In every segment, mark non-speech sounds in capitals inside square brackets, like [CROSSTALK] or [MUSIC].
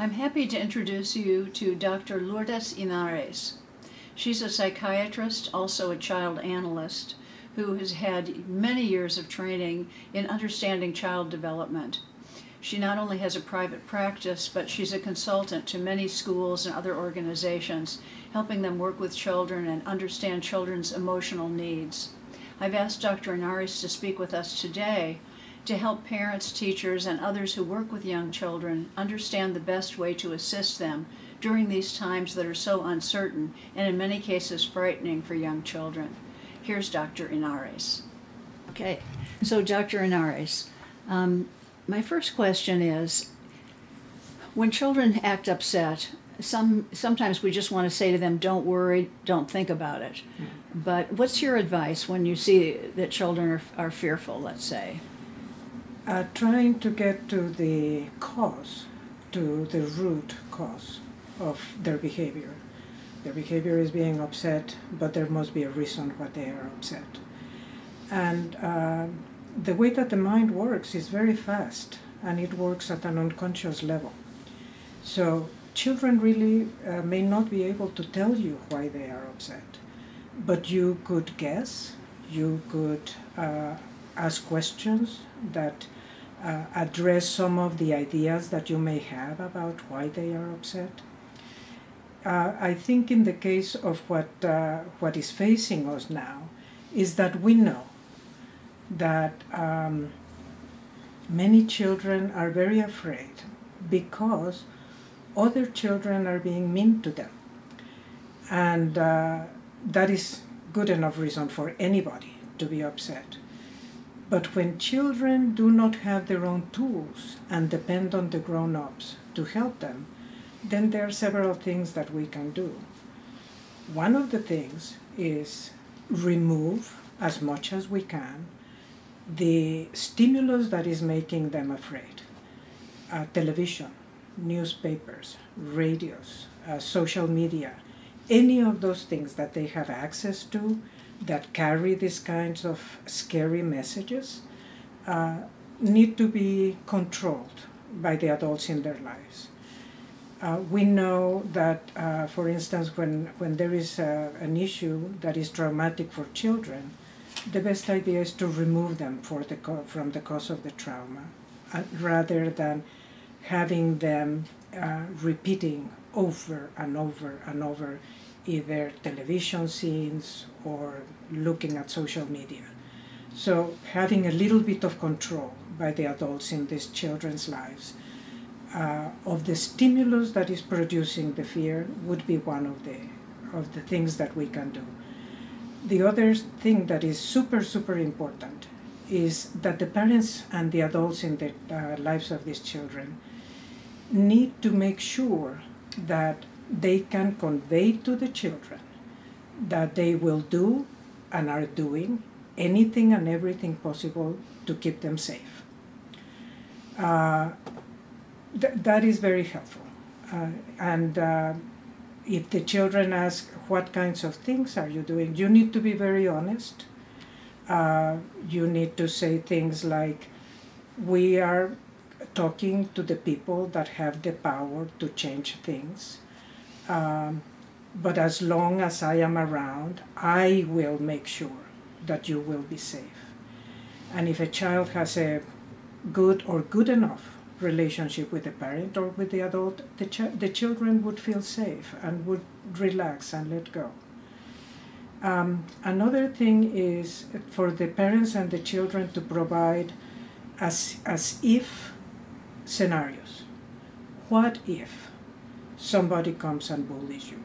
I'm happy to introduce you to Dr. Lourdes Henares. She's a psychiatrist, also a child analyst, who has had many years of training in understanding child development. She not only has a private practice, but she's a consultant to many schools and other organizations, helping them work with children and understand children's emotional needs. I've asked Dr. Henares to speak with us today to help parents, teachers, and others who work with young children understand the best way to assist them during these times that are so uncertain and in many cases frightening for young children. Here's Dr. Henares. Okay, so Dr. Henares, um, my first question is when children act upset, some sometimes we just want to say to them, "Don't worry, don't think about it." Mm-hmm. But what's your advice when you see that children are, are fearful? Let's say uh, trying to get to the cause, to the root cause of their behavior. Their behavior is being upset, but there must be a reason why they are upset. And uh, the way that the mind works is very fast, and it works at an unconscious level. So children really uh, may not be able to tell you why they are upset, but you could guess, you could uh, ask questions that uh, address some of the ideas that you may have about why they are upset. Uh, I think in the case of what, uh, what is facing us now is that we know that um, many children are very afraid because other children are being mean to them. And uh, that is good enough reason for anybody to be upset. But when children do not have their own tools and depend on the grown ups to help them, then there are several things that we can do. One of the things is remove as much as we can the stimulus that is making them afraid uh, television, newspapers, radios, uh, social media, any of those things that they have access to that carry these kinds of scary messages uh, need to be controlled by the adults in their lives. Uh, we know that, uh, for instance, when, when there is a, an issue that is traumatic for children, the best idea is to remove them for the from the cause of the trauma, uh, rather than having them uh, repeating over and over and over either television scenes or looking at social media. So having a little bit of control by the adults in these children's lives uh, of the stimulus that is producing the fear would be one of the of the things that we can do. The other thing that is super super important is that the parents and the adults in the uh, lives of these children need to make sure that they can convey to the children that they will do and are doing anything and everything possible to keep them safe. Uh, th- that is very helpful. Uh, and uh, if the children ask, What kinds of things are you doing? you need to be very honest. Uh, you need to say things like, We are talking to the people that have the power to change things. Um, but as long as I am around, I will make sure that you will be safe. And if a child has a good or good enough relationship with the parent or with the adult, the, ch- the children would feel safe and would relax and let go. Um, another thing is for the parents and the children to provide as, as if scenarios. What if somebody comes and bullies you?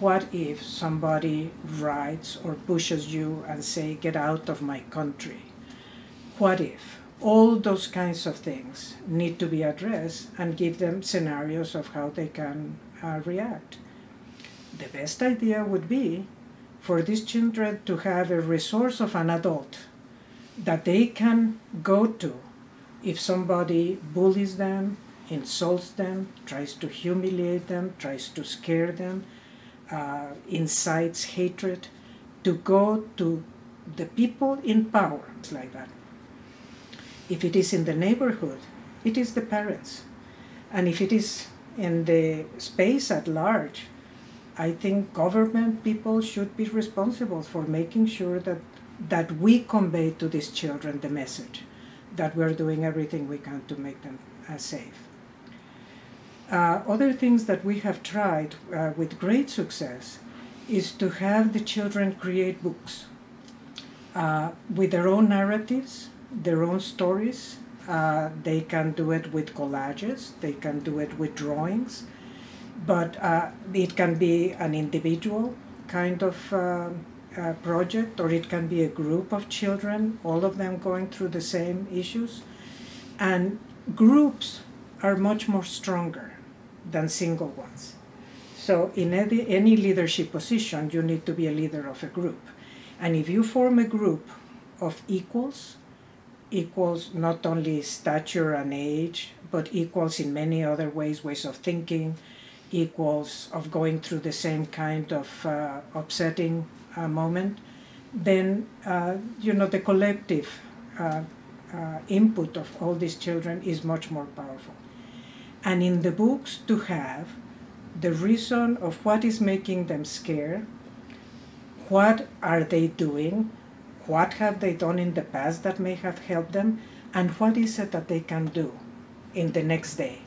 What if somebody writes or pushes you and say, get out of my country? What if? All those kinds of things need to be addressed and give them scenarios of how they can uh, react. The best idea would be for these children to have a resource of an adult that they can go to if somebody bullies them, insults them, tries to humiliate them, tries to scare them, uh, incites hatred, to go to the people in power. It's like that. If it is in the neighborhood, it is the parents. And if it is in the space at large, I think government people should be responsible for making sure that that we convey to these children the message that we're doing everything we can to make them uh, safe. Uh, other things that we have tried uh, with great success is to have the children create books uh, with their own narratives, their own stories. Uh, they can do it with collages, they can do it with drawings, but uh, it can be an individual kind of uh, project or it can be a group of children, all of them going through the same issues. And groups are much more stronger than single ones. So, in any, leadership position, you need to be a leader of a group. And if you form a group of equals, equals not only stature and age, but equals in many other ways, ways of thinking, equals of going through the same kind of uh, upsetting uh, moment, then uh, you know the collective uh, uh, input of all these children is much more powerful. And in the books, to have the reason of what is making them scared, what are they doing, what have they done in the past that may have helped them, and what is it that they can do in the next day.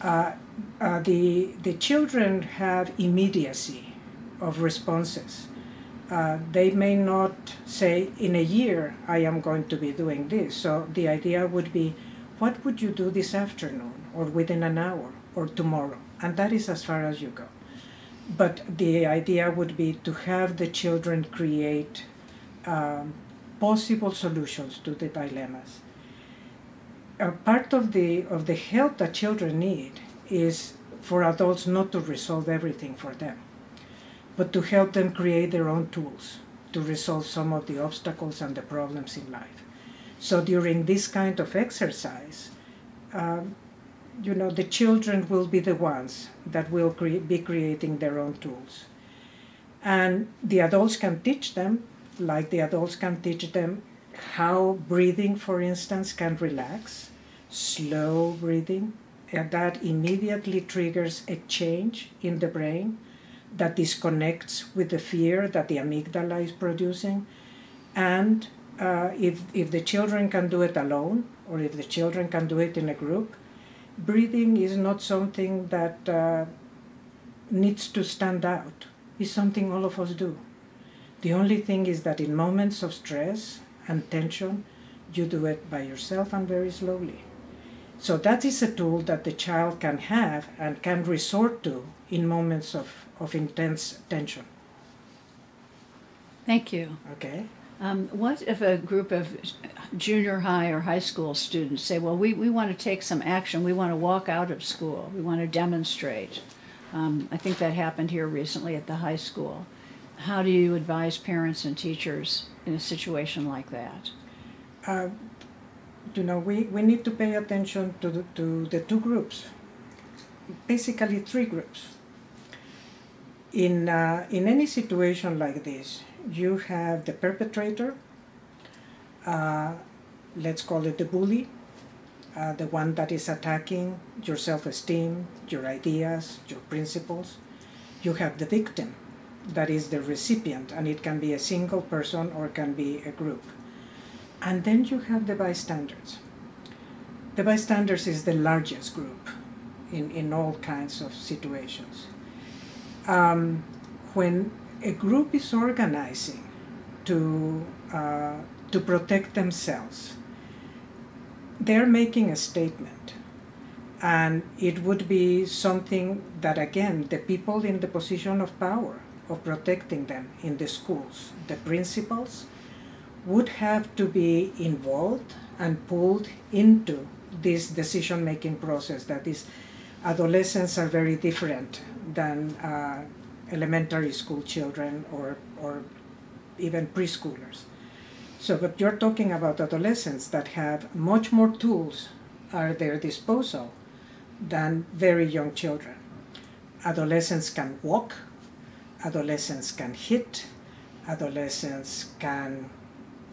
Uh, uh, the, the children have immediacy of responses. Uh, they may not say, in a year, I am going to be doing this. So the idea would be, what would you do this afternoon, or within an hour, or tomorrow? And that is as far as you go. But the idea would be to have the children create um, possible solutions to the dilemmas. A part of the, of the help that children need is for adults not to resolve everything for them, but to help them create their own tools to resolve some of the obstacles and the problems in life. So during this kind of exercise, um, you know, the children will be the ones that will cre- be creating their own tools. And the adults can teach them, like the adults can teach them how breathing, for instance, can relax, slow breathing, and that immediately triggers a change in the brain that disconnects with the fear that the amygdala is producing. And uh, if, if the children can do it alone, or if the children can do it in a group, breathing is not something that uh, needs to stand out. It's something all of us do. The only thing is that in moments of stress and tension, you do it by yourself and very slowly. So that is a tool that the child can have and can resort to in moments of, of intense tension. Thank you. Okay? Um, what if a group of junior high or high school students say, well, we, we want to take some action, we want to walk out of school, we want to demonstrate? Um, I think that happened here recently at the high school. How do you advise parents and teachers in a situation like that? Uh, you know, we, we need to pay attention to the, to the two groups, basically three groups. In, uh, in any situation like this, you have the perpetrator, uh, let's call it the bully, uh, the one that is attacking your self esteem, your ideas, your principles. You have the victim, that is the recipient, and it can be a single person or can be a group. And then you have the bystanders. The bystanders is the largest group in, in all kinds of situations. Um, when a group is organizing to, uh, to protect themselves, they're making a statement. And it would be something that, again, the people in the position of power, of protecting them in the schools, the principals, would have to be involved and pulled into this decision making process that is adolescents are very different than uh, elementary school children or, or even preschoolers. So, but you're talking about adolescents that have much more tools at their disposal than very young children. Adolescents can walk, adolescents can hit, adolescents can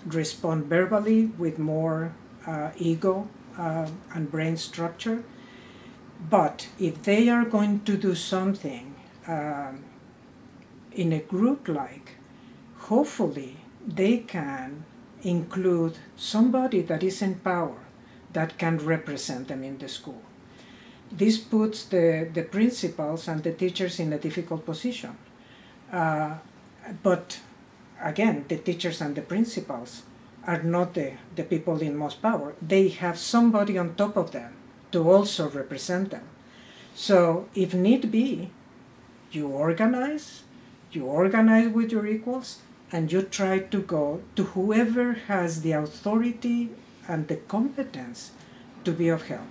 respond verbally with more uh, ego uh, and brain structure. But if they are going to do something um, in a group like, hopefully they can include somebody that is in power that can represent them in the school. This puts the, the principals and the teachers in a difficult position. Uh, but again, the teachers and the principals are not the, the people in most power. They have somebody on top of them to also represent them. So, if need be, you organize, you organize with your equals, and you try to go to whoever has the authority and the competence to be of help.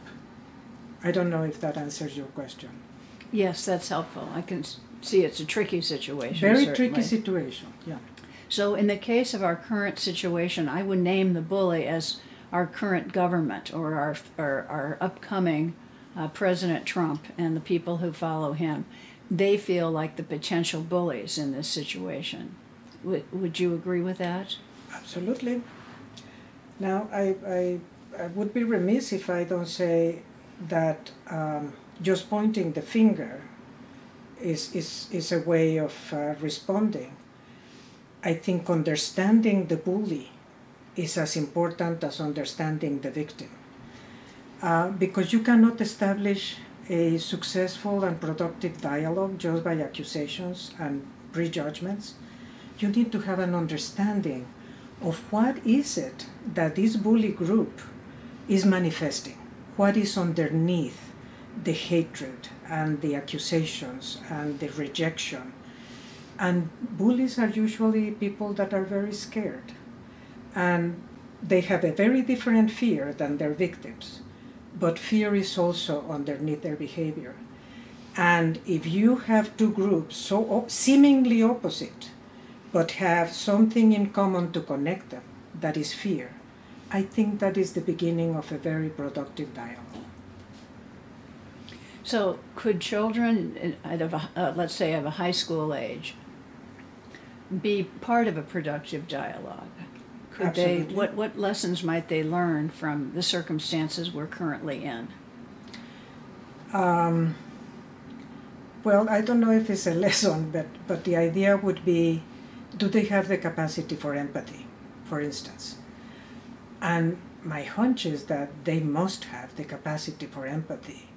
I don't know if that answers your question. Yes, that's helpful. I can see it's a tricky situation. Very certainly. tricky situation, yeah. So, in the case of our current situation, I would name the bully as our current government or our, our, our upcoming uh, President Trump and the people who follow him. They feel like the potential bullies in this situation. Would, would you agree with that? Absolutely. Now, I, I, I would be remiss if I don't say that um, just pointing the finger is, is, is a way of uh, responding. I think understanding the bully is as important as understanding the victim. Uh, because you cannot establish a successful and productive dialogue just by accusations and prejudgments. You need to have an understanding of what is it that this bully group is manifesting, what is underneath the hatred and the accusations and the rejection. And bullies are usually people that are very scared and they have a very different fear than their victims. But fear is also underneath their behavior. And if you have two groups so seemingly opposite, but have something in common to connect them, that is fear, I think that is the beginning of a very productive dialogue. So, could children, at a, uh, let's say of a high school age, be part of a productive dialogue? Could Absolutely. they, what, what lessons might they learn from the circumstances we're currently in? Um, well, I don't know if it's a [LAUGHS] lesson, but, but the idea would be do they have the capacity for empathy, for instance? And my hunch is that they must have the capacity for empathy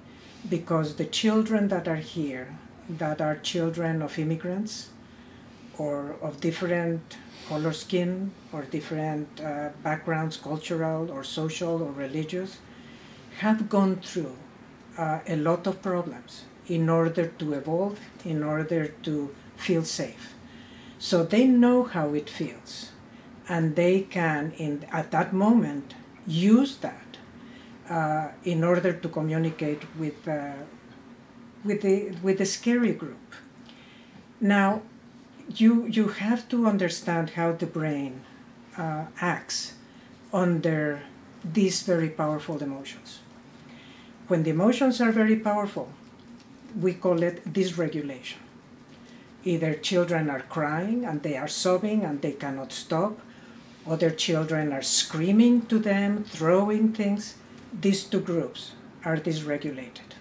because the children that are here, that are children of immigrants or of different color skin or different uh, backgrounds, cultural or social or religious, have gone through uh, a lot of problems in order to evolve, in order to feel safe. So they know how it feels, and they can, in, at that moment, use that uh, in order to communicate with, uh, with, the, with the scary group. Now, you, you have to understand how the brain uh, acts under these very powerful emotions. When the emotions are very powerful, we call it dysregulation. Either children are crying and they are sobbing and they cannot stop, other children are screaming to them, throwing things. These two groups are dysregulated.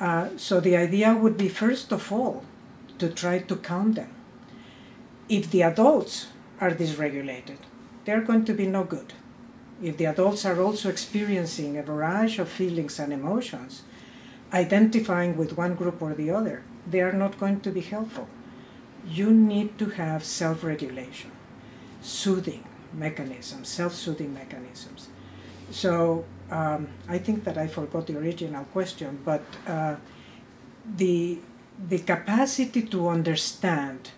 Uh, so the idea would be, first of all, to try to count them. If the adults are dysregulated, they're going to be no good. If the adults are also experiencing a variety of feelings and emotions, identifying with one group or the other, they are not going to be helpful. You need to have self regulation, soothing mechanisms, self soothing mechanisms. So um, I think that I forgot the original question, but uh, the, the capacity to understand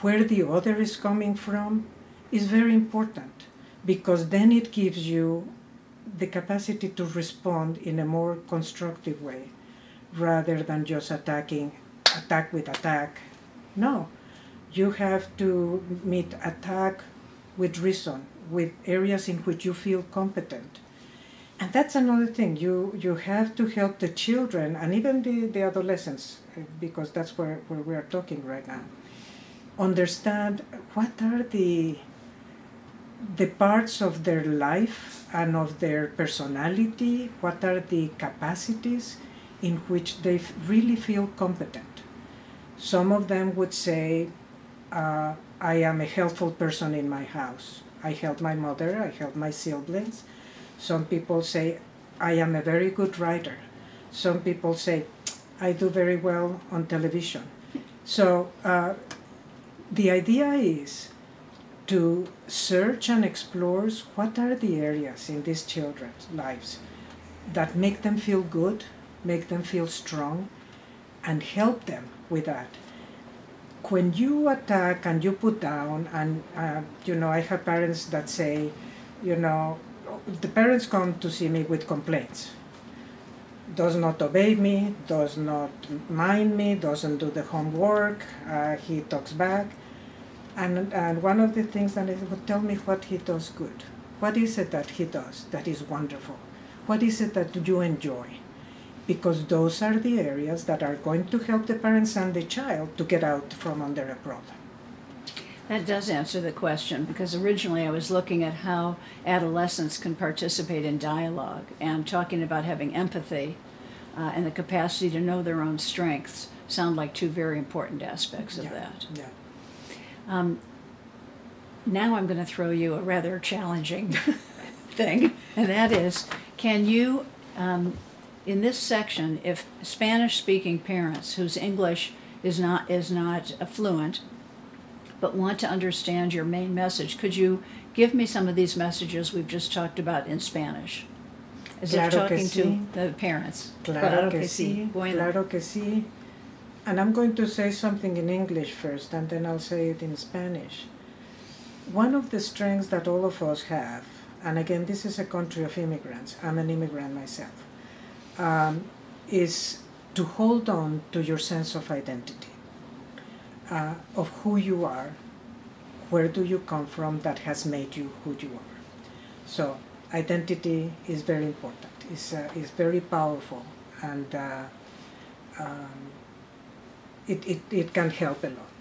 where the other is coming from is very important because then it gives you the capacity to respond in a more constructive way rather than just attacking attack with attack. No, you have to meet attack with reason, with areas in which you feel competent. And that's another thing. You you have to help the children and even the, the adolescents, because that's where, where we are talking right now. Understand what are the the parts of their life and of their personality, what are the capacities in which they really feel competent. Some of them would say, uh, I am a helpful person in my house. I help my mother, I help my siblings. Some people say, I am a very good writer. Some people say, I do very well on television. So uh, the idea is to search and explore what are the areas in these children's lives that make them feel good, make them feel strong, and help them with that. When you attack and you put down, and uh, you know, I have parents that say, you know, the parents come to see me with complaints. Does not obey me, does not mind me, doesn't do the homework, uh, he talks back. And, and one of the things that is, well, tell me what he does good. What is it that he does that is wonderful? What is it that you enjoy? Because those are the areas that are going to help the parents and the child to get out from under a problem. That does answer the question because originally I was looking at how adolescents can participate in dialogue and talking about having empathy uh, and the capacity to know their own strengths sound like two very important aspects of yeah. that. Yeah. Um, now I'm going to throw you a rather challenging [LAUGHS] thing, and that is can you, um, in this section, if Spanish speaking parents whose English is not, is not fluent, but want to understand your main message, could you give me some of these messages we've just talked about in Spanish? As Claro if que talking to sí. the parents. Claro que sí. sí, Bueno. claro que sí. And I'm going to say something in English first, and then I'll say it in Spanish. One of the strengths that all of us have, and again, this is a country of immigrants, I'm an immigrant myself, um, is to hold on to your sense of identity, uh, of who you are, where do you come from that has made you who you are. So, identity is very important, it's, uh, it's very powerful, and uh, um, it, it, it can help a lot.